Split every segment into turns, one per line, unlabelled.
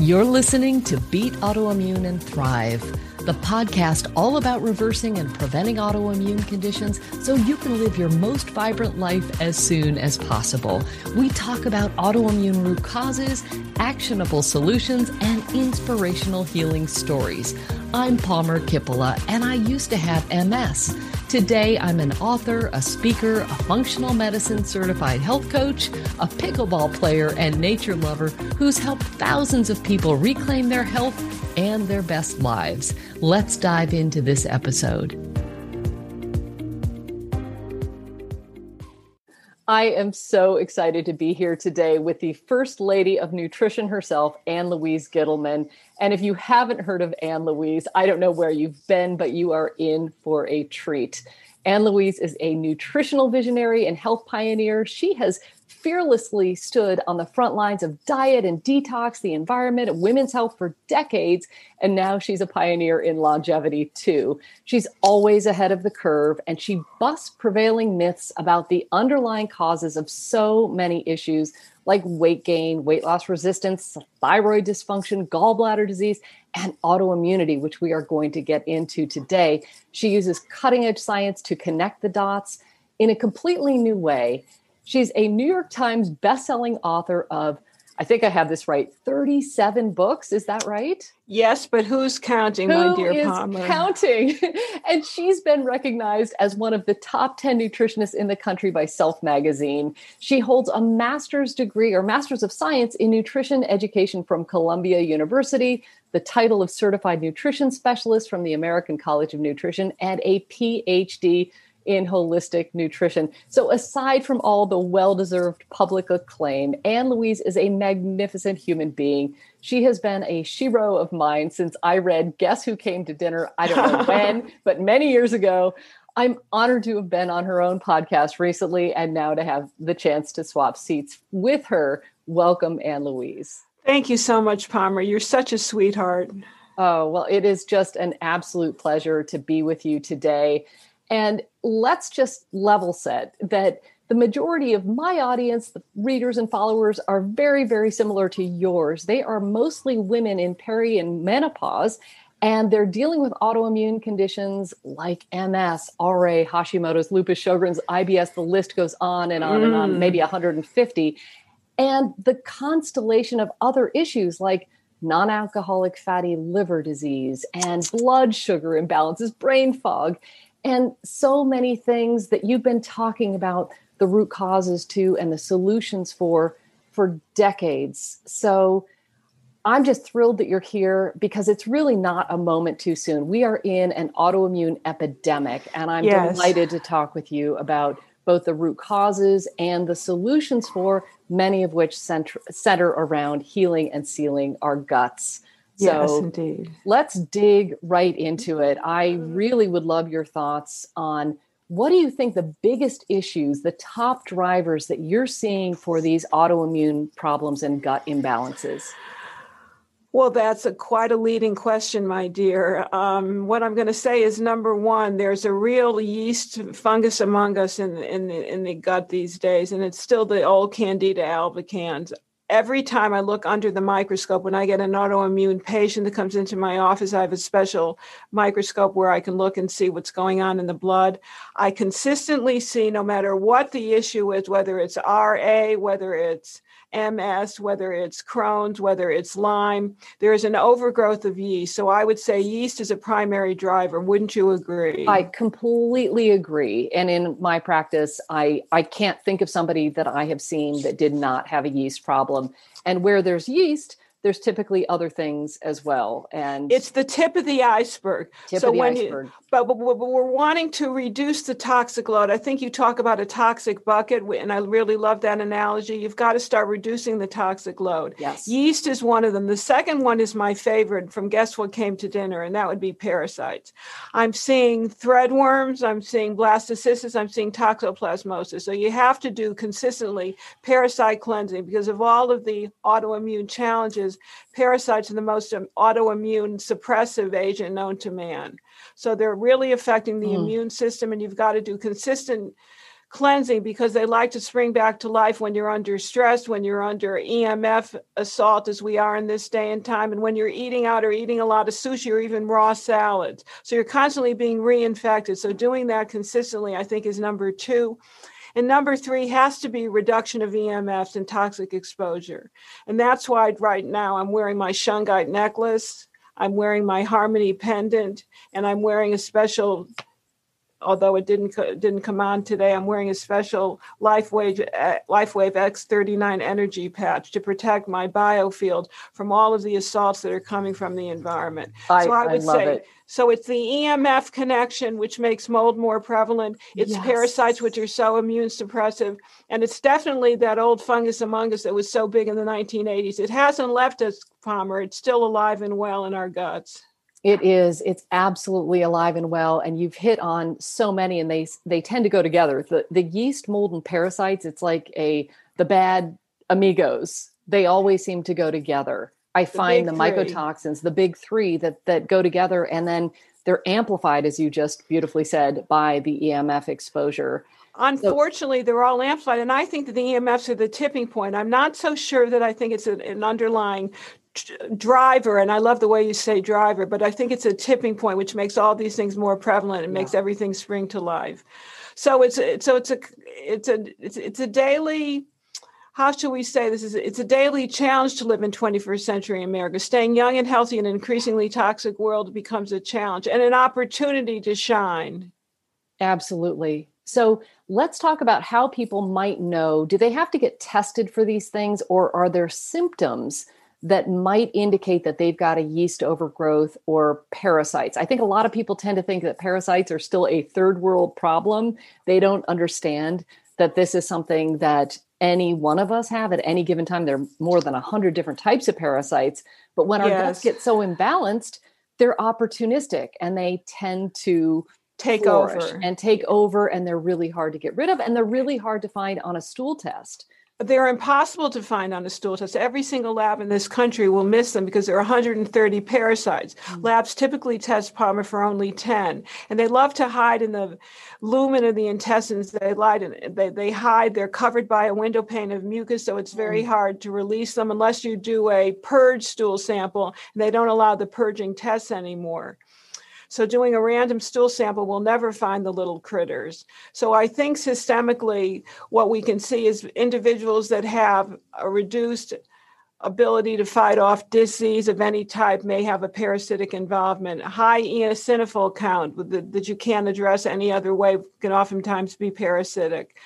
You're listening to Beat Autoimmune and Thrive, the podcast all about reversing and preventing autoimmune conditions so you can live your most vibrant life as soon as possible. We talk about autoimmune root causes, actionable solutions, and inspirational healing stories. I'm Palmer Kippola, and I used to have MS. Today, I'm an author, a speaker, a functional medicine certified health coach, a pickleball player, and nature lover who's helped thousands of people reclaim their health and their best lives. Let's dive into this episode. I am so excited to be here today with the First Lady of Nutrition herself, Ann Louise Gittleman. And if you haven't heard of Ann Louise, I don't know where you've been, but you are in for a treat. Ann Louise is a nutritional visionary and health pioneer. She has fearlessly stood on the front lines of diet and detox, the environment, and women's health for decades. And now she's a pioneer in longevity too. She's always ahead of the curve and she busts prevailing myths about the underlying causes of so many issues like weight gain, weight loss resistance, thyroid dysfunction, gallbladder disease, and autoimmunity, which we are going to get into today. She uses cutting edge science to connect the dots in a completely new way. She's a New York Times bestselling author of, I think I have this right, 37 books. Is that right?
Yes, but who's counting,
Who
my dear
is
Palmer?
Counting. and she's been recognized as one of the top 10 nutritionists in the country by Self Magazine. She holds a master's degree or master's of science in nutrition education from Columbia University, the title of certified nutrition specialist from the American College of Nutrition, and a PhD in holistic nutrition. So, aside from all the well deserved public acclaim, Ann Louise is a magnificent human being. She has been a shero of mine since I read Guess Who Came to Dinner? I don't know when, but many years ago. I'm honored to have been on her own podcast recently and now to have the chance to swap seats with her. Welcome, Ann Louise.
Thank you so much, Palmer. You're such a sweetheart.
Oh, well, it is just an absolute pleasure to be with you today. And let's just level set that the majority of my audience, the readers and followers, are very, very similar to yours. They are mostly women in peri and menopause, and they're dealing with autoimmune conditions like MS, RA, Hashimoto's, lupus, Sjogren's, IBS. The list goes on and on mm. and on, maybe 150. And the constellation of other issues like non alcoholic fatty liver disease and blood sugar imbalances, brain fog and so many things that you've been talking about the root causes to and the solutions for for decades. So I'm just thrilled that you're here because it's really not a moment too soon. We are in an autoimmune epidemic, and I'm yes. delighted to talk with you about both the root causes and the solutions for many of which center, center around healing and sealing our guts.
So yes, indeed.
Let's dig right into it. I really would love your thoughts on what do you think the biggest issues, the top drivers that you're seeing for these autoimmune problems and gut imbalances?
Well, that's a quite a leading question, my dear. Um, what I'm going to say is number one, there's a real yeast fungus among us in in the, in the gut these days, and it's still the old Candida albicans every time I look under the microscope, when I get an autoimmune patient that comes into my office, I have a special microscope where I can look and see what's going on in the blood. I consistently see, no matter what the issue is, whether it's RA, whether it's MS, whether it's Crohn's, whether it's Lyme, there is an overgrowth of yeast. So I would say yeast is a primary driver. Wouldn't you agree?
I completely agree. And in my practice, I, I can't think of somebody that I have seen that did not have a yeast problem. And where there's yeast, there's typically other things as well and
it's the tip of the iceberg.
Tip so when iceberg.
you but, but, but, we're wanting to reduce the toxic load. I think you talk about a toxic bucket and i really love that analogy. You've got to start reducing the toxic load.
Yes.
Yeast is one of them. The second one is my favorite from guess what came to dinner and that would be parasites. I'm seeing threadworms i'm seeing blastocystis i'm seeing toxoplasmosis. So you have to do consistently parasite cleansing because of all of the autoimmune challenges parasites are the most um, autoimmune suppressive agent known to man. So they're really affecting the mm. immune system, and you've got to do consistent cleansing because they like to spring back to life when you're under stress, when you're under EMF assault, as we are in this day and time, and when you're eating out or eating a lot of sushi or even raw salads. So you're constantly being reinfected. So doing that consistently, I think, is number two. And number three has to be reduction of EMFs and toxic exposure. And that's why right now I'm wearing my shungite necklace. I'm wearing my harmony pendant and I'm wearing a special although it didn't didn't come on today, I'm wearing a special LifeWave uh, LifeWave X39 energy patch to protect my biofield from all of the assaults that are coming from the environment.
I, so I would I say it.
so it's the EMF connection which makes mold more prevalent. It's yes. parasites which are so immune suppressive, and it's definitely that old fungus among us that was so big in the 1980s. It hasn't left us, Palmer. It's still alive and well in our guts.
It is. It's absolutely alive and well, and you've hit on so many, and they they tend to go together. The the yeast, mold, and parasites. It's like a the bad amigos. They always seem to go together. I the find the three. mycotoxins, the big three that that go together, and then they're amplified, as you just beautifully said, by the EMF exposure.
Unfortunately, so, they're all amplified, and I think that the EMFs are the tipping point. I'm not so sure that I think it's an, an underlying driver and i love the way you say driver but i think it's a tipping point which makes all these things more prevalent and yeah. makes everything spring to life. So it's so it's a it's a it's, it's a daily how should we say this? Is it's a daily challenge to live in 21st century america. Staying young and healthy in an increasingly toxic world becomes a challenge and an opportunity to shine.
Absolutely. So let's talk about how people might know do they have to get tested for these things or are there symptoms that might indicate that they've got a yeast overgrowth or parasites. I think a lot of people tend to think that parasites are still a third world problem. They don't understand that this is something that any one of us have at any given time. There are more than 100 different types of parasites. But when our yes. guts get so imbalanced, they're opportunistic and they tend to
take over
and take over and they're really hard to get rid of and they're really hard to find on a stool test
they're impossible to find on a stool test. Every single lab in this country will miss them because there are 130 parasites. Mm-hmm. Labs typically test Palmer for only 10, and they love to hide in the lumen of the intestines. They hide, in, they, they hide. They're covered by a window pane of mucus, so it's very mm-hmm. hard to release them unless you do a purge stool sample. And they don't allow the purging tests anymore. So doing a random stool sample will never find the little critters. So I think systemically, what we can see is individuals that have a reduced ability to fight off disease of any type may have a parasitic involvement. High eosinophil count that, you can't address any other way can oftentimes be parasitic.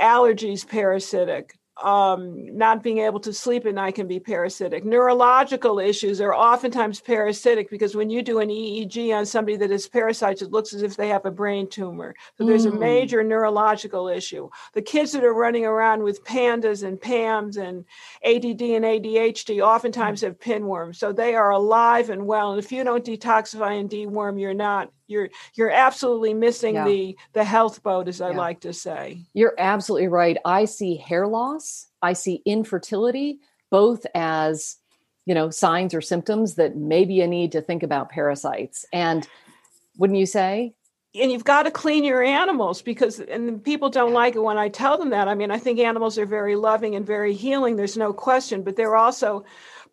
Allergies parasitic um, not being able to sleep at night can be parasitic. Neurological issues are oftentimes parasitic because when you do an EEG on somebody that is parasites, it looks as if they have a brain tumor. So there's mm. a major neurological issue. The kids that are running around with pandas and PAMs and ADD and ADHD oftentimes have pinworms. So they are alive and well. And if you don't detoxify and deworm, you're not you're you're absolutely missing yeah. the the health boat as i yeah. like to say.
You're absolutely right. I see hair loss i see infertility both as you know signs or symptoms that maybe you need to think about parasites. And wouldn't you say?
And you've got to clean your animals because and people don't like it when i tell them that. I mean i think animals are very loving and very healing there's no question but they're also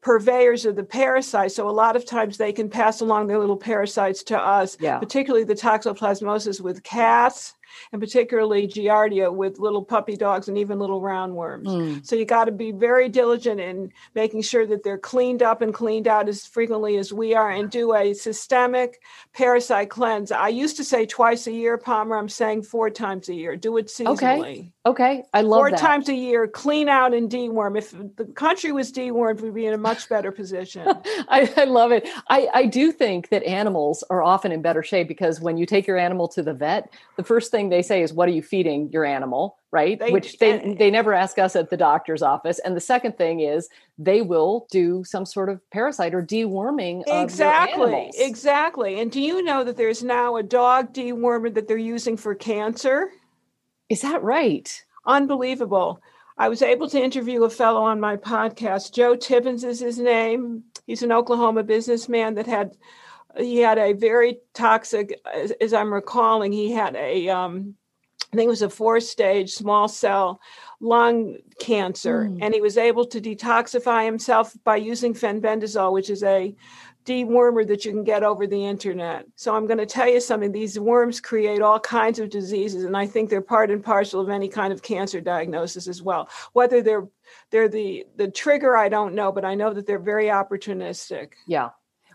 purveyors of the parasites. So a lot of times they can pass along their little parasites to us, yeah. particularly the toxoplasmosis with cats and particularly Giardia with little puppy dogs and even little roundworms. Mm. So you got to be very diligent in making sure that they're cleaned up and cleaned out as frequently as we are and do a systemic parasite cleanse. I used to say twice a year, Palmer. I'm saying four times a year. Do it seasonally.
Okay. Okay. I love
four
that.
times a year, clean out and deworm. If the country was dewormed, we'd be in a much better position.
I, I love it. I, I do think that animals are often in better shape because when you take your animal to the vet, the first thing thing they say is, "What are you feeding your animal?" Right, they, which they they never ask us at the doctor's office. And the second thing is they will do some sort of parasite or deworming.
Exactly, exactly. And do you know that there's now a dog dewormer that they're using for cancer?
Is that right?
Unbelievable. I was able to interview a fellow on my podcast. Joe Tippens is his name. He's an Oklahoma businessman that had he had a very toxic, as, as I'm recalling, he had a um, I think it was a four stage small cell lung cancer. Mm. And he was able to detoxify himself by using fenbendazole, which is a dewormer that you can get over the internet. So I'm going to tell you something. These worms create all kinds of diseases, and I think they're part and parcel of any kind of cancer diagnosis as well. Whether they're they're the the trigger, I don't know, but I know that they're very opportunistic.
Yeah.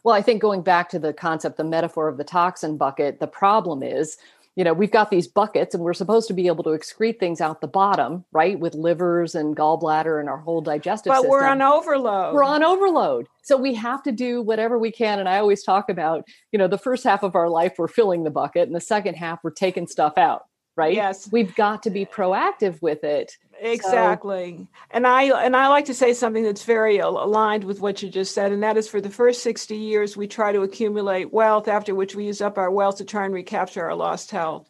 Well, I think going back to the concept, the metaphor of the toxin bucket, the problem is you know we've got these buckets and we're supposed to be able to excrete things out the bottom right with livers and gallbladder and our whole digestive
but
system.
But we're on overload.
We're on overload. So we have to do whatever we can and i always talk about you know the first half of our life we're filling the bucket and the second half we're taking stuff out right?
Yes.
We've got to be proactive with it
exactly so, and i and i like to say something that's very aligned with what you just said and that is for the first 60 years we try to accumulate wealth after which we use up our wealth to try and recapture our lost health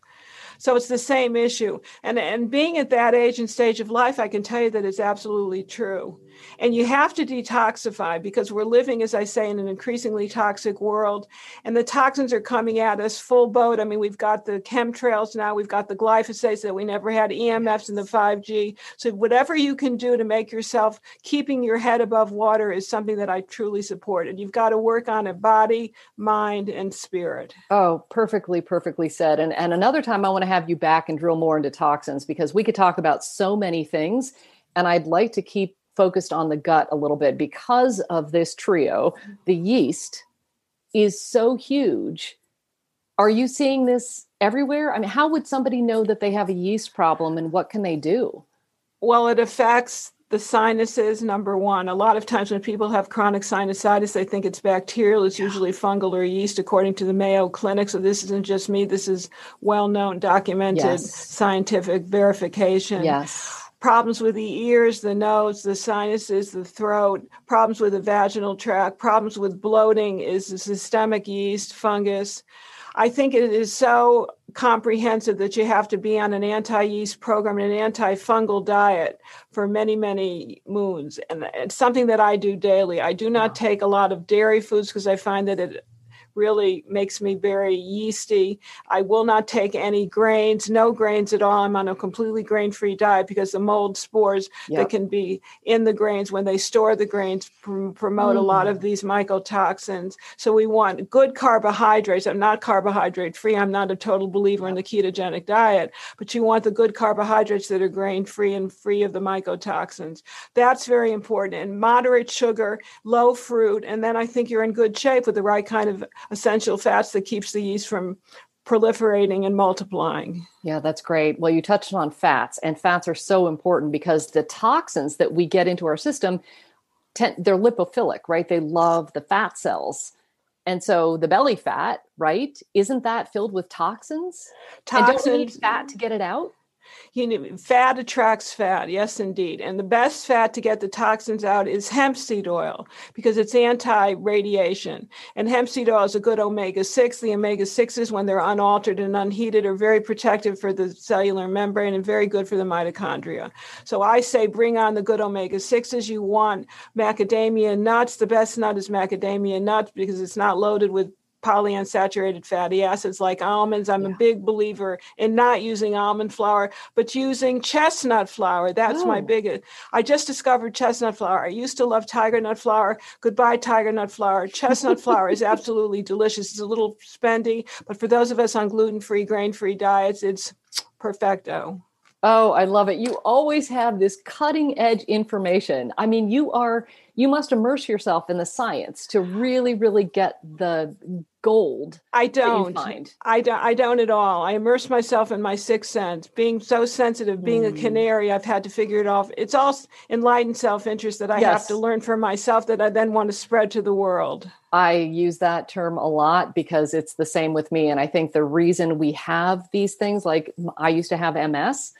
so it's the same issue. And and being at that age and stage of life, I can tell you that it's absolutely true. And you have to detoxify because we're living, as I say, in an increasingly toxic world. And the toxins are coming at us full boat. I mean, we've got the chemtrails now, we've got the glyphosates that we never had, EMFs and the 5G. So, whatever you can do to make yourself keeping your head above water is something that I truly support. And you've got to work on it body, mind, and spirit.
Oh, perfectly, perfectly said. And, and another time I want to have you back and drill more into toxins because we could talk about so many things. And I'd like to keep focused on the gut a little bit because of this trio. The yeast is so huge. Are you seeing this everywhere? I mean, how would somebody know that they have a yeast problem and what can they do?
Well, it affects the sinuses, number one. A lot of times when people have chronic sinusitis, they think it's bacterial. It's usually fungal or yeast, according to the Mayo Clinic. So this isn't just me. This is well known, documented yes. scientific verification.
Yes
problems with the ears, the nose, the sinuses, the throat, problems with the vaginal tract, problems with bloating is the systemic yeast, fungus. I think it is so comprehensive that you have to be on an anti yeast program and an antifungal diet for many, many moons. And it's something that I do daily. I do not take a lot of dairy foods because I find that it really makes me very yeasty. I will not take any grains, no grains at all. I'm on a completely grain free diet because the mold spores yep. that can be in the grains when they store the grains pr- promote mm. a lot mm. of these mycotoxins. So we want good carbohydrates. I'm not carbohydrate free. I'm not a total believer in the ketogenic diet, but you want the good carbohydrates that are grain free and free of the mycotoxins. That's very important. And moderate sugar, low fruit, and then I think you're in good shape with the right kind of essential fats that keeps the yeast from proliferating and multiplying.
Yeah, that's great. Well, you touched on fats, and fats are so important because the toxins that we get into our system, they're lipophilic, right? They love the fat cells. And so the belly fat, right? Isn't that filled with toxins? Toxins. And don't we need fat to get it out?
You know, fat attracts fat. Yes, indeed. And the best fat to get the toxins out is hemp seed oil because it's anti radiation. And hemp seed oil is a good omega 6. The omega 6s, when they're unaltered and unheated, are very protective for the cellular membrane and very good for the mitochondria. So I say bring on the good omega 6s. You want macadamia nuts. The best nut is macadamia nuts because it's not loaded with polyunsaturated fatty acids like almonds. I'm yeah. a big believer in not using almond flour, but using chestnut flour. That's oh. my biggest. I just discovered chestnut flour. I used to love tiger nut flour. Goodbye, tiger nut flour. Chestnut flour is absolutely delicious. It's a little spendy, but for those of us on gluten free, grain free diets, it's perfecto.
Oh, I love it. You always have this cutting edge information. I mean, you are you must immerse yourself in the science to really really get the gold
i don't. i don't i don't at all. I immerse myself in my sixth sense being so sensitive being mm. a canary i've had to figure it off it's all enlightened self-interest that i yes. have to learn for myself that i then want to spread to the world.
I use that term a lot because it's the same with me and i think the reason we have these things like i used to have ms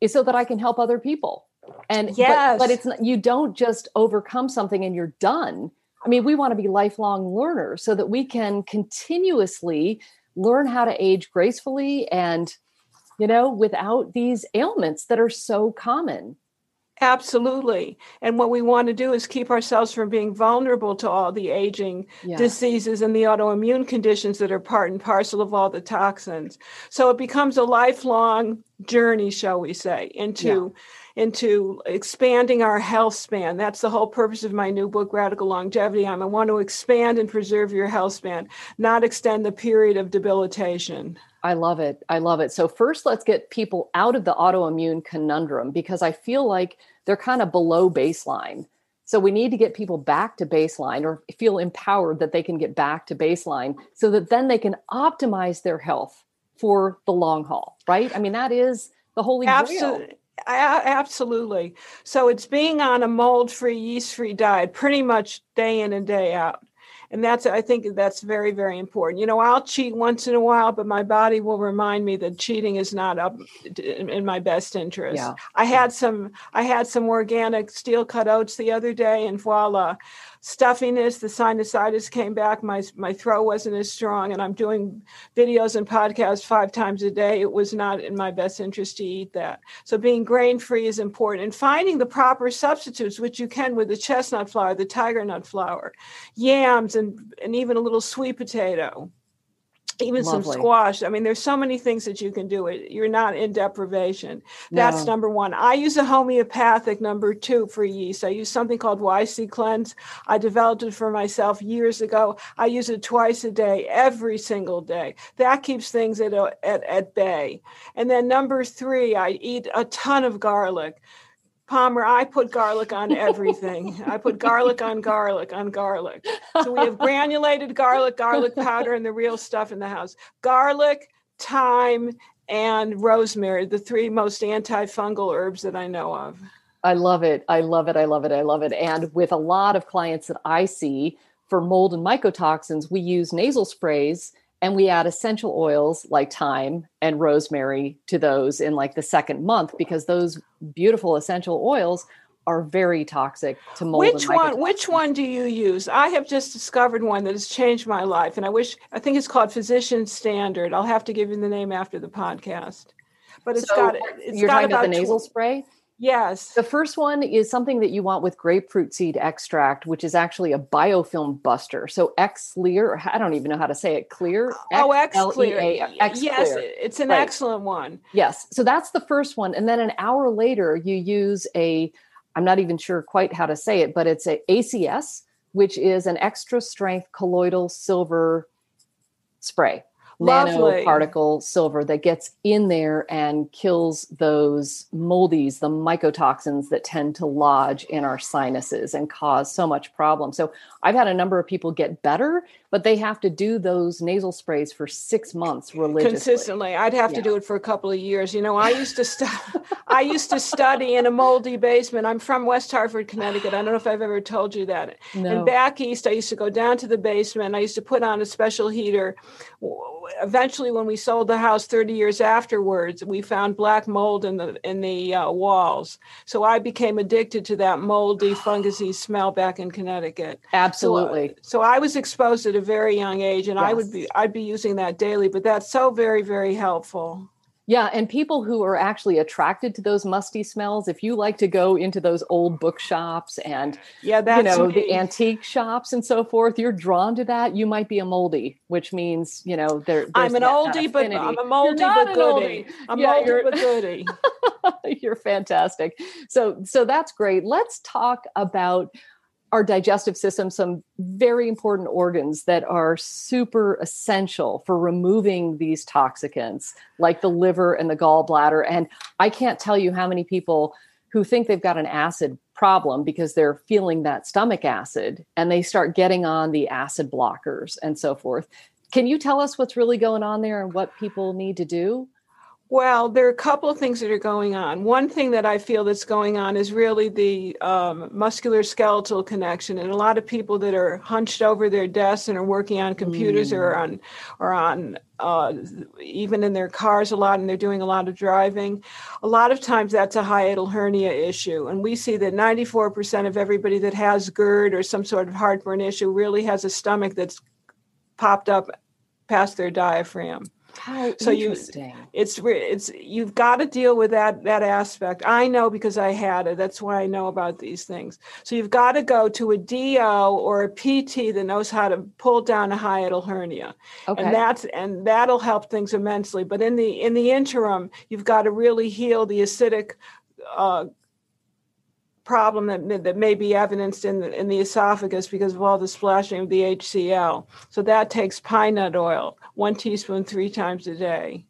is so that i can help other people and yes. but, but it's not, you don't just overcome something and you're done. I mean, we want to be lifelong learners so that we can continuously learn how to age gracefully and you know without these ailments that are so common
Absolutely. And what we want to do is keep ourselves from being vulnerable to all the aging yeah. diseases and the autoimmune conditions that are part and parcel of all the toxins. So it becomes a lifelong journey, shall we say, into yeah into expanding our health span. That's the whole purpose of my new book, Radical Longevity. I want to expand and preserve your health span, not extend the period of debilitation.
I love it. I love it. So, first, let's get people out of the autoimmune conundrum because I feel like they're kind of below baseline. So, we need to get people back to baseline or feel empowered that they can get back to baseline so that then they can optimize their health for the long haul, right? I mean, that is the holy
Absolutely.
grail.
Absolutely. So it's being on a mold free, yeast free diet pretty much day in and day out and that's i think that's very very important you know i'll cheat once in a while but my body will remind me that cheating is not up in my best interest yeah. i had some i had some organic steel cut oats the other day and voila stuffiness, the sinusitis came back. My my throat wasn't as strong, and I'm doing videos and podcasts five times a day. It was not in my best interest to eat that. So being grain free is important, and finding the proper substitutes, which you can with the chestnut flour, the tiger nut flour, yams, and and even a little sweet potato even Lovely. some squash. I mean, there's so many things that you can do. It you're not in deprivation. That's no. number one. I use a homeopathic number two for yeast. I use something called YC Cleanse. I developed it for myself years ago. I use it twice a day, every single day. That keeps things at at, at bay. And then number three, I eat a ton of garlic. Palmer, I put garlic on everything. I put garlic on garlic on garlic. So we have granulated garlic, garlic powder, and the real stuff in the house. Garlic, thyme, and rosemary, the three most antifungal herbs that I know of.
I love it. I love it. I love it. I love it. And with a lot of clients that I see for mold and mycotoxins, we use nasal sprays and we add essential oils like thyme and rosemary to those in like the second month because those beautiful essential oils are very toxic to mold.
Which one? Which one do you use? I have just discovered one that has changed my life, and I wish I think it's called Physician Standard. I'll have to give you the name after the podcast. But it's so got it's
you're
got
talking about the nasal spray.
Yes.
The first one is something that you want with grapefruit seed extract, which is actually a biofilm buster. So Xlear, I don't even know how to say it, clear.
Oh, Xlear. Yes, it's an right. excellent one.
Yes. So that's the first one. And then an hour later, you use a, I'm not even sure quite how to say it, but it's a ACS, which is an extra strength colloidal silver spray. Lovely. nanoparticle silver that gets in there and kills those moldies, the mycotoxins that tend to lodge in our sinuses and cause so much problem. So I've had a number of people get better, but they have to do those nasal sprays for six months religiously.
Consistently. I'd have yeah. to do it for a couple of years. You know, I used to stu- I used to study in a moldy basement. I'm from West Hartford, Connecticut. I don't know if I've ever told you that. No. And back east, I used to go down to the basement. I used to put on a special heater eventually when we sold the house 30 years afterwards we found black mold in the in the uh, walls. So i became addicted to that moldy fungusy smell back in connecticut.
Absolutely.
so, so i was exposed at a very young age and yes. i would be i'd be using that daily but that's so very very helpful
yeah, and people who are actually attracted to those musty smells, if you like to go into those old bookshops and
yeah,
you know
me.
the antique shops and so forth, you're drawn to that. You might be a moldy, which means you know there.
I'm an oldie, but I'm a moldy but goodie. I'm yeah, moldy but goodie.
you're fantastic. So so that's great. Let's talk about our digestive system some very important organs that are super essential for removing these toxicants, like the liver and the gallbladder. And I can't tell you how many people who think they've got an acid problem because they're feeling that stomach acid and they start getting on the acid blockers and so forth. Can you tell us what's really going on there and what people need to do?
Well, there are a couple of things that are going on. One thing that I feel that's going on is really the um, muscular skeletal connection, and a lot of people that are hunched over their desks and are working on computers mm. or on or on uh, even in their cars a lot, and they're doing a lot of driving. A lot of times, that's a hiatal hernia issue, and we see that 94% of everybody that has GERD or some sort of heartburn issue really has a stomach that's popped up past their diaphragm.
How
so You, it's it's you've got to deal with that that aspect. I know because I had it. That's why I know about these things. So you've got to go to a DO or a PT that knows how to pull down a hiatal hernia,
okay.
and that's and that'll help things immensely. But in the in the interim, you've got to really heal the acidic. Uh, problem that, that may be evidenced in the, in the esophagus because of all the splashing of the HCl. So that takes pine nut oil, one teaspoon three times a day.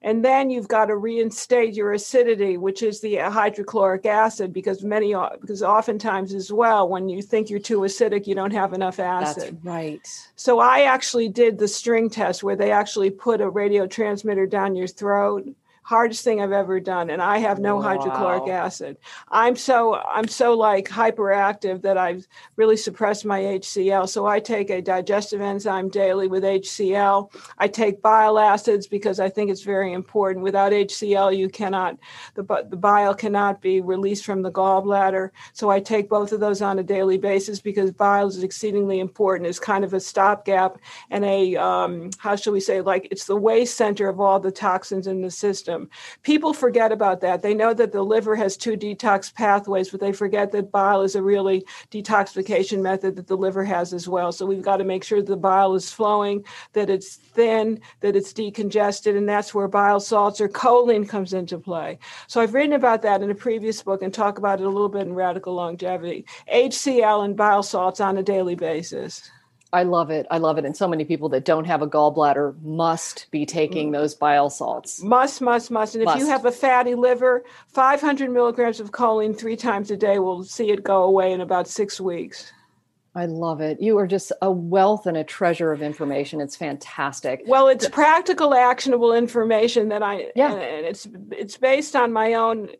And then you've got to reinstate your acidity, which is the hydrochloric acid, because many because oftentimes as well, when you think you're too acidic, you don't have enough acid.
That's right.
So I actually did the string test where they actually put a radio transmitter down your throat hardest thing I've ever done, and I have no wow. hydrochloric acid. I'm so I'm so like hyperactive that I've really suppressed my HCl. So I take a digestive enzyme daily with HCl. I take bile acids because I think it's very important. Without HCl, you cannot the the bile cannot be released from the gallbladder. So I take both of those on a daily basis because bile is exceedingly important. It's kind of a stopgap and a um, how shall we say like it's the waste center of all the toxins in the system system. People forget about that. They know that the liver has two detox pathways, but they forget that bile is a really detoxification method that the liver has as well. So we've got to make sure the bile is flowing, that it's thin, that it's decongested, and that's where bile salts or choline comes into play. So I've written about that in a previous book and talk about it a little bit in Radical Longevity. HCl and bile salts on a daily basis.
I love it. I love it. And so many people that don't have a gallbladder must be taking mm. those bile salts.
Must, must, must. And must. if you have a fatty liver, 500 milligrams of choline three times a day will see it go away in about six weeks.
I love it. You are just a wealth and a treasure of information. It's fantastic.
Well, it's practical, actionable information that I yeah, and it's it's based on my own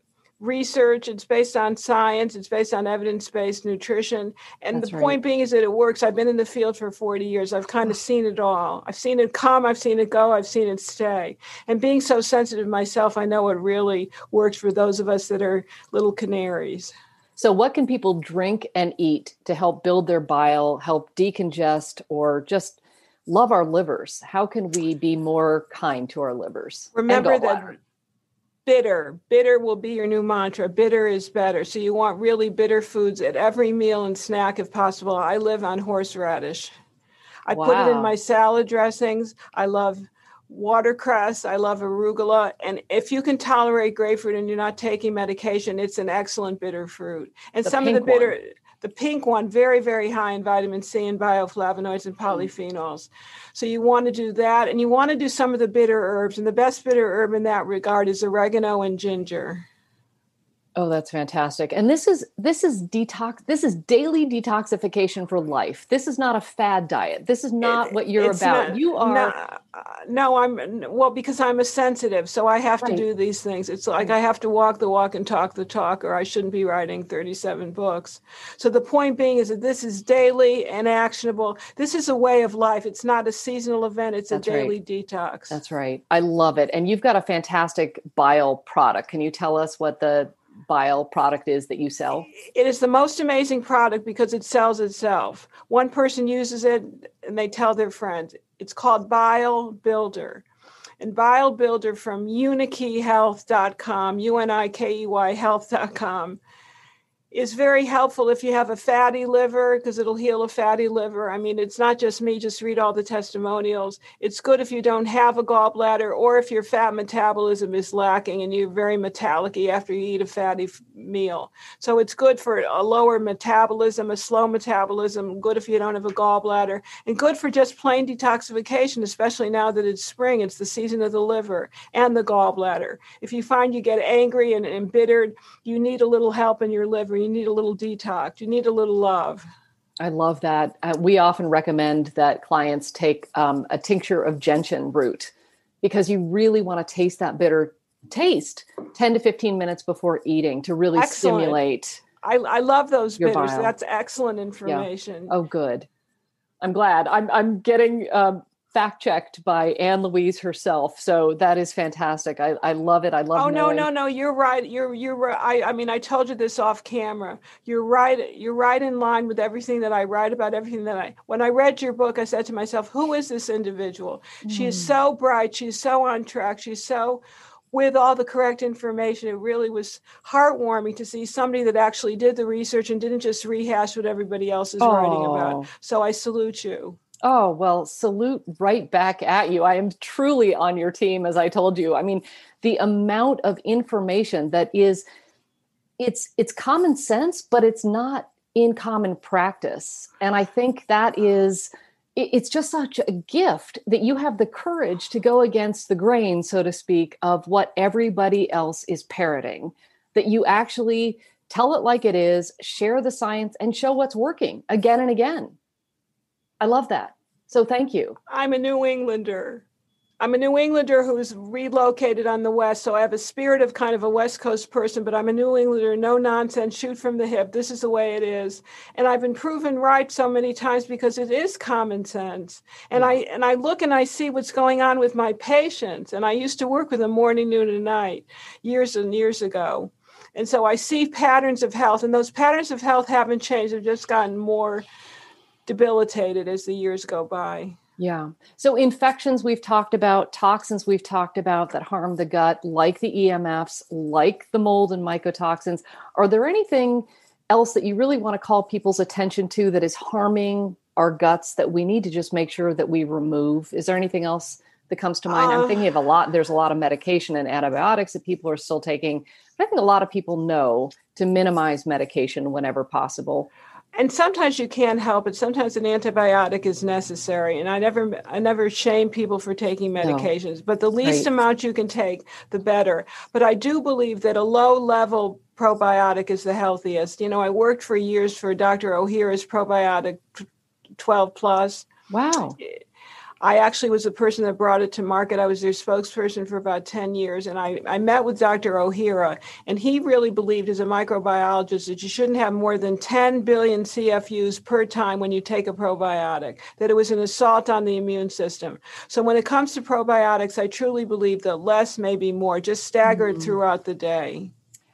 research it's based on science it's based on evidence-based nutrition. And That's the point being is that it works. I've been in the field for 40 years. I've kind of seen it all. I've seen it come i've seen it go i've seen it stay. And being so sensitive myself i know it really works for those of us that are little canaries.
So what can people drink and eat to help build their bile help decongest or just love our livers? How can we be more kind to our livers
remember that bitter. Bitter will be your new mantra. Bitter is better. So you want really bitter foods at every meal and snack if possible. I live on horseradish. I wow. put it in my salad dressings. I love watercress. I love arugula. And if you can tolerate grapefruit and you're not taking medication, it's an excellent bitter fruit. And
the
some of the bitter
one
the pink one, very, very high in vitamin C and bioflavonoids and mm. polyphenols. So you want to do that. And you want to do some of the bitter herbs. And the best bitter herb in that regard is oregano and ginger.
Oh, that's fantastic. And this is this is detox this is daily detoxification for life. This is not a fad diet. This is not it, what you're about. Not, you are
not, uh, no, I'm well because I'm a sensitive, so I have right. to do these things. It's like I have to walk the walk and talk the talk or I shouldn't be writing 37 books. So the point being is that this is daily and actionable. This is a way of life. It's not a seasonal event, it's that's a daily right. detox.
That's right. I love it. And you've got a fantastic bile product. Can you tell us what the bile product is that you sell?
It is the most amazing product because it sells itself. One person uses it and they tell their friends. It's called Bile Builder. And Bile Builder from unikeyhealth.com, U N I K E Y health.com is very helpful if you have a fatty liver because it'll heal a fatty liver. I mean, it's not just me, just read all the testimonials. It's good if you don't have a gallbladder or if your fat metabolism is lacking and you're very metallic after you eat a fatty f- meal. So it's good for a lower metabolism, a slow metabolism, good if you don't have a gallbladder, and good for just plain detoxification, especially now that it's spring. It's the season of the liver and the gallbladder. If you find you get angry and embittered, you need a little help in your liver you need a little detox, you need a little love.
I love that. Uh, we often recommend that clients take um, a tincture of gentian root because you really want to taste that bitter taste 10 to 15 minutes before eating to really excellent. stimulate.
I, I love those bitters. Bile. That's excellent information.
Yeah. Oh, good. I'm glad. I'm I'm getting um, fact checked by Ann Louise herself. So that is fantastic. I, I love it. I love. It.
Oh
knowing.
no, no, no! You're right. You're you're right. I, I mean, I told you this off camera. You're right. You're right in line with everything that I write about. Everything that I. When I read your book, I said to myself, "Who is this individual? Mm. She is so bright. She's so on track. She's so." with all the correct information. It really was heartwarming to see somebody that actually did the research and didn't just rehash what everybody else is oh. writing about. So I salute you.
Oh, well, salute right back at you. I am truly on your team, as I told you. I mean, the amount of information that is it's it's common sense, but it's not in common practice. And I think that is it's just such a gift that you have the courage to go against the grain, so to speak, of what everybody else is parroting, that you actually tell it like it is, share the science, and show what's working again and again. I love that. So thank you.
I'm a New Englander. I'm a New Englander who's relocated on the West, so I have a spirit of kind of a West Coast person, but I'm a New Englander, no nonsense, shoot from the hip. This is the way it is. And I've been proven right so many times because it is common sense. And I and I look and I see what's going on with my patients. And I used to work with them morning, noon, and night years and years ago. And so I see patterns of health, and those patterns of health haven't changed. They've just gotten more debilitated as the years go by.
Yeah. So infections we've talked about, toxins we've talked about that harm the gut, like the EMFs, like the mold and mycotoxins. Are there anything else that you really want to call people's attention to that is harming our guts that we need to just make sure that we remove? Is there anything else that comes to mind? Uh, I'm thinking of a lot. There's a lot of medication and antibiotics that people are still taking. But I think a lot of people know to minimize medication whenever possible
and sometimes you can't help it sometimes an antibiotic is necessary. And i never i never shame people for taking medications no. but the least right. amount you can take the better. But i do believe that a low level probiotic is the healthiest. You know i worked for years for dr ohhira's probiotic 12 plus.
Wow eh,
I actually was the person that brought it to market. I was their spokesperson for about 10 years. And I, I met with Dr. Ohhira, and he really believed as a microbiologist that you shouldn't have more than 10 billion CFUs per time when you take a probiotic, that it was an assault on the immune system. So when it comes to probiotics, I truly believe that less may be more, just staggered mm-hmm. throughout the day.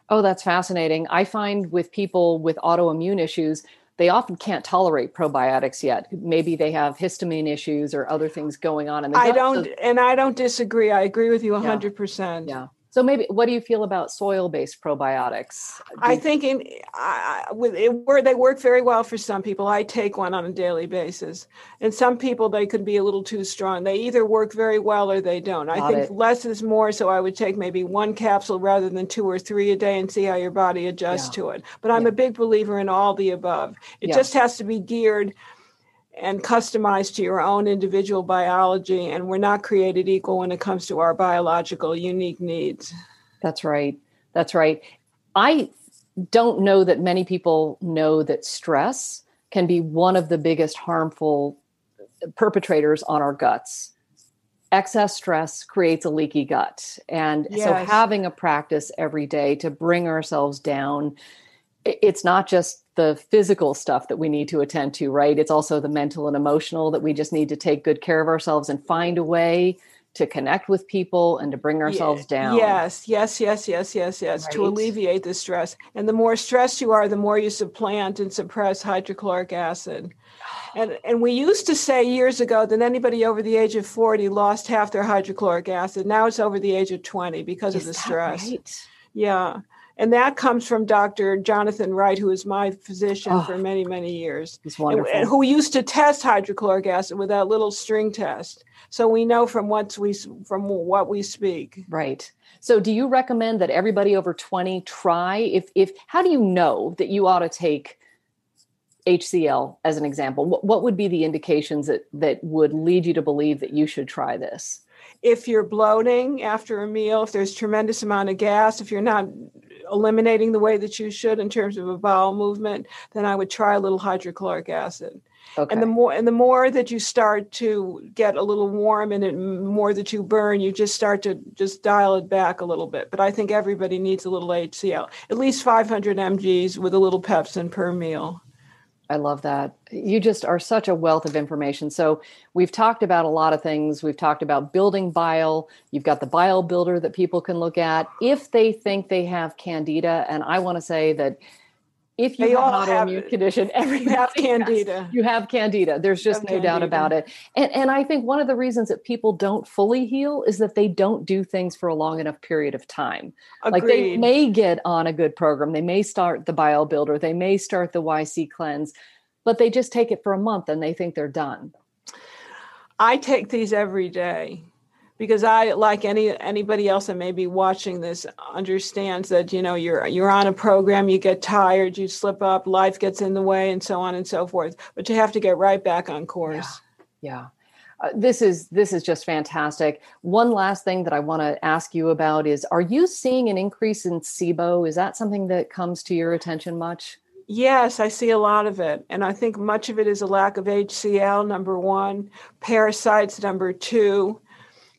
Oh, that's fascinating. I find with people with autoimmune issues, they often can't tolerate probiotics yet. Maybe they have histamine issues or other things going on in the
gut. I don't, so, uh and I don't disagree. I agree with you
100%. Yeah. yeah. So maybe what do you feel about soil-based probiotics? Do
I think in I, with it, where they work very well for some people. I take one on a daily basis, and some people they could be a little too strong. They either work very well or they don't. Got I think it. less is more. So I would take maybe one capsule rather than two or three a day and see how your body adjusts yeah. to it. But I'm yeah. a big believer in all the above. It just has to be geared and customized to your own individual biology. And we're not created equal when it comes to our biological unique needs.
That's right. That's right. I don't know that many people know that stress can be one of the biggest harmful perpetrators on our guts. Excess stress creates a leaky gut. And yes. so having a practice every day to bring ourselves down, it's not just the physical stuff that we need to attend to, right? It's also the mental and emotional that we just need to take good care of ourselves and find a way to connect with people and to bring ourselves
yeah.
down.
Yes, yes, yes, yes, yes, yes, right. to alleviate the stress. And the more stressed you are, the more you supplant and suppress hydrochloric acid. And and we used to say years ago that anybody over the age of 40 lost half their hydrochloric acid. Now it's over the age of 20 because Is of the stress. Right? Yeah and that comes from Dr. Jonathan Wright, who is my physician oh, for many, many years.
He's wonderful.
And, who used to test hydrochloric acid with that little string test. So we know from what we from what we speak.
Right. So do you recommend that everybody over 20 try if if how do you know that you ought to take HCl as an example? What, what would be the indications that that would lead you to believe that you should try this?
If you're bloating after a meal, if there's tremendous amount of gas, if you're not eliminating the way that you should in terms of a bowel movement, then I would try a little hydrochloric acid. Okay. And the more and the more that you start to get a little warm and it more that you burn, you just start to just dial it back a little bit. But I think everybody needs a little HCl, at least 500 mg's with a little pepsin per meal.
I love that. You just are such a wealth of information. So, we've talked about a lot of things. We've talked about building bile. You've got the bile builder that people can look at if they think they have candida. And I want to say that if you
They
have an
have-
autoimmune condition, everybody
have
has- You have candida. There's just no doubt about it. And and I think one of the reasons that people don't fully heal is that they don't do things for a long enough period of time. Like they may get on a good program, they may start the bile builder, they may start the YC cleanse, but they just take it for a month and they think they're done.
I take these every day because I, like any anybody else that may be watching this, understands that you know you're you're on a program, you get tired, you slip up, life gets in the way, and so on and so forth. But you have to get right back on course.
Yeah. Uh, this is this is just fantastic. One last thing that I want to ask you about is are you seeing an increase in SIBO? Is that something that comes to your attention much?
Yes, I see a lot of it. And I think much of it is a lack of HCl, number one, parasites, number two.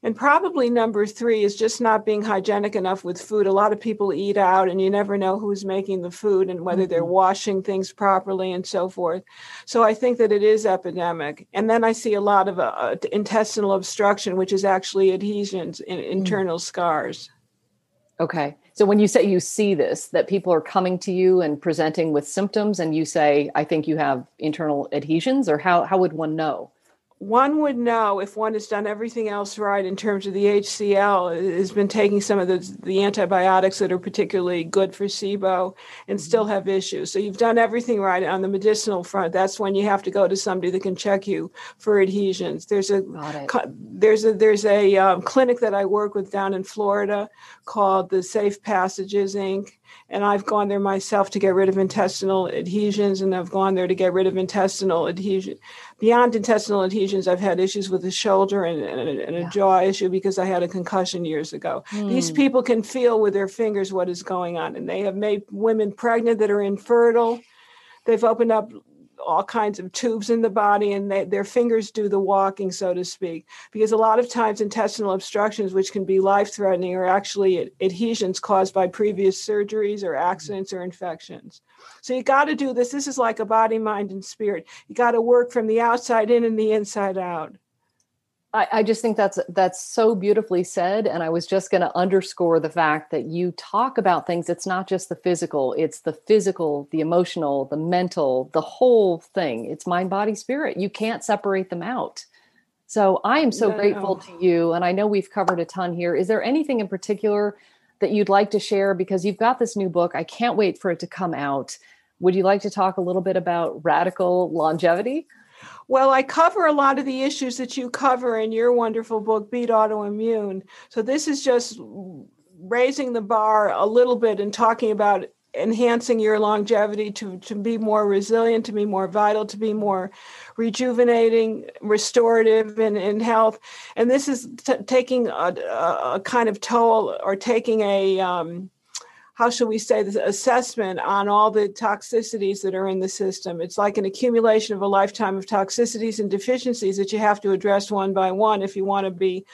And probably number three is just not being hygienic enough with food. A lot of people eat out and you never know who's making the food and whether they're
Mhm.
washing things properly and so forth. So I think that it is epidemic. And then I see a lot of uh, intestinal obstruction, which is actually adhesions, in, internal scars.
Okay. So when you say you see this, that people are coming to you and presenting with symptoms, and you say, I think you have internal adhesions, or how, how would one know?
One would know if one has done everything else right in terms of the HCl, has been taking some of the, the antibiotics that are particularly good for SIBO and still have issues. So you've done everything right on the medicinal front. That's when you have to go to somebody that can check you for adhesions. There's a
Got it.
co- there's a there's a um, clinic that I work with down in Florida called the Safe Passages Inc. And I've gone there myself to get rid of intestinal adhesions, and I've gone there to get rid of intestinal adhesion. Beyond intestinal adhesions, I've had issues with the shoulder and, and, a- and a
Yeah.
jaw issue because I had a concussion years ago. These
Hmm.
people can feel with their fingers what is going on, and they have made women pregnant that are infertile. They've opened up all kinds of tubes in the body, and they, their fingers do the walking, so to speak. Because a lot of times, intestinal obstructions, which can be life threatening, are actually adhesions caused by previous surgeries or accidents or infections. So you got to do this. This is like a body, mind, and spirit. You got to work from the outside in and the inside out.
I, I just think that's that's so beautifully said. And I was just going to underscore the fact that you talk about things. It's not just the physical; it's the physical, the emotional, the mental, the whole thing. It's mind, body, spirit. You can't separate them out. So I am so
No,
grateful to you, and I know we've covered a ton here. Is there anything in particular that you'd like to share? Because you've got this new book. I can't wait for it to come out. Would you like to talk a little bit about radical longevity?
Well, I cover a lot of the issues that you cover in your wonderful book, Beat Autoimmune. So this is just raising the bar a little bit and talking about enhancing your longevity to, to be more resilient, to be more vital, to be more rejuvenating, restorative in, in health. And this is t- taking a, a, kind of toll or taking a, um, how shall we say this assessment on all the toxicities that are in the system? It's like an accumulation of a lifetime of toxicities and deficiencies that you have to address one by one if you want to be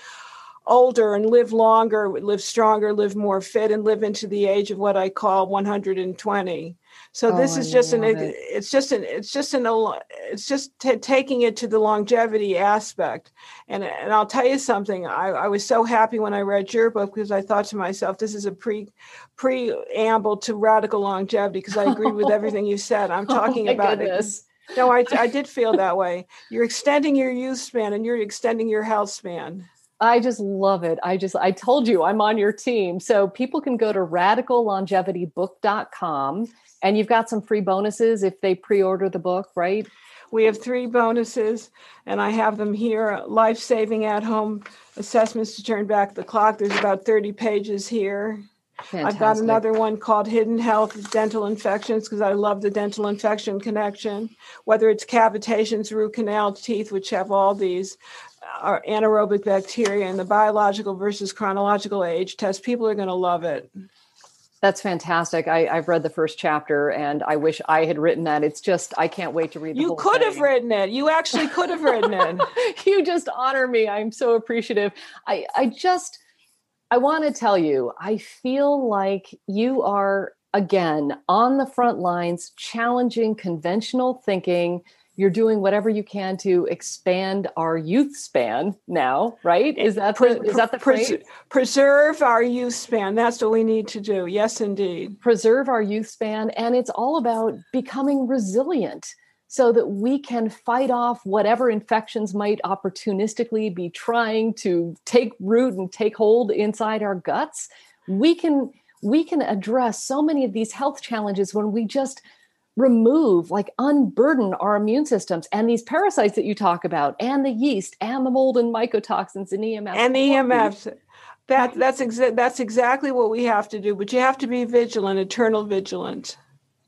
older and live longer live stronger live more fit and live into the age of what i call 120 so
Oh,
this
I
is just an
it.
it's just an it's just an it's just t- taking it to the longevity aspect. And and i'll tell you something I, I was so happy when i read your book because i thought to myself this is a pre preamble to radical longevity because i agree with everything you said. I'm oh talking
oh
about
goodness.
it no I, I did feel that way. You're extending your youth span and you're extending your health span
I just love it. I just, I told you I'm on your team. So people can go to radicallongevitybook.com and you've got some free bonuses if they pre order the book, right?
We have three bonuses, and I have them here life saving at home assessments to turn back the clock. There's about 30 pages here.
Fantastic.
I've got another one called Hidden Health Dental Infections because I love the dental infection connection, whether it's cavitations, root canal, teeth, which have all these are anaerobic bacteria, and the biological versus chronological age test. People are going to love it.
That's fantastic. I, I've read the first chapter and I wish I had written that. It's just, I can't wait to read the
You could have written it. You actually could have written it.
you just honor me. I'm so appreciative. I, I just, I want to tell you, I feel like you are again on the front lines, challenging conventional thinking. You're doing whatever you can to expand our youth span now, right? Eh, is that the, is that the phrase?
Preserve our youth span. That's what we need to do. Yes, indeed.
Preserve our youth span. And it's all about becoming resilient so that we can fight off whatever infections might opportunistically be trying to take root and take hold inside our guts. We can we can address so many of these health challenges when we just remove like unburden our immune systems and these parasites that you talk about and the yeast and the mold and mycotoxins and EMFs
and EMFs that that's exa- that's exactly what we have to do but you have to be vigilant eternal vigilant.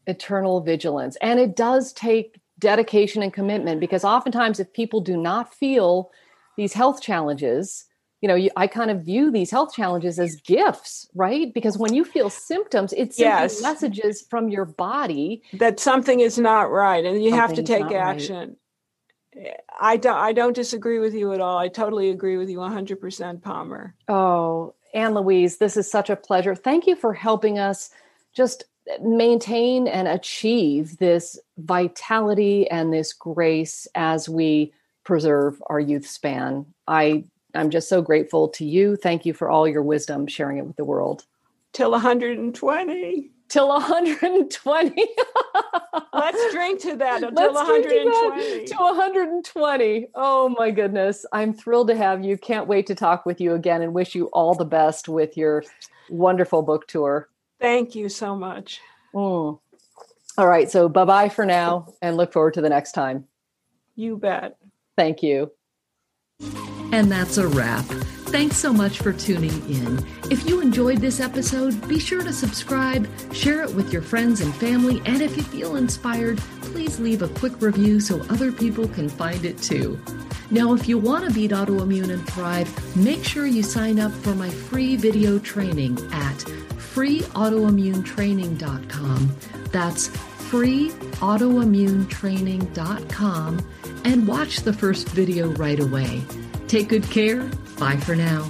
Eternal vigilance. And it does take dedication and commitment because oftentimes if people do not feel these health challenges you know you, i kind of view these health challenges as gifts right because when you feel symptoms it's yes. messages from your body
that something is not right and you have to take action right. i don't i don't disagree with you at all i totally agree with you 100% palmer
oh Ann Louise this is such a pleasure thank you for helping us just eh, maintain and achieve this vitality and this grace as we preserve our youth span. I I'm just so grateful to you. Thank you for all your wisdom, sharing it with the world.
Till 120.
Till 120.
Let's drink to that until 120.
To, to 120. Oh my goodness. I'm thrilled to have you. Can't wait to talk with you again and wish you all the best with your wonderful book tour.
Thank you so much.
Mm. All right. So bye bye for now and look forward to the next time.
You bet.
Thank you.
And that's a wrap. Thanks so much for tuning in. If you enjoyed this episode, be sure to subscribe, share it with your friends and family, and if you feel inspired, please leave a quick review so other people can find it too. Now, if you want to beat autoimmune and thrive, make sure you sign up for my free video training at freeautoimmunetraining.com. That's freeautoimmunetraining.com and watch the first video right away. Take good care. Bye for now.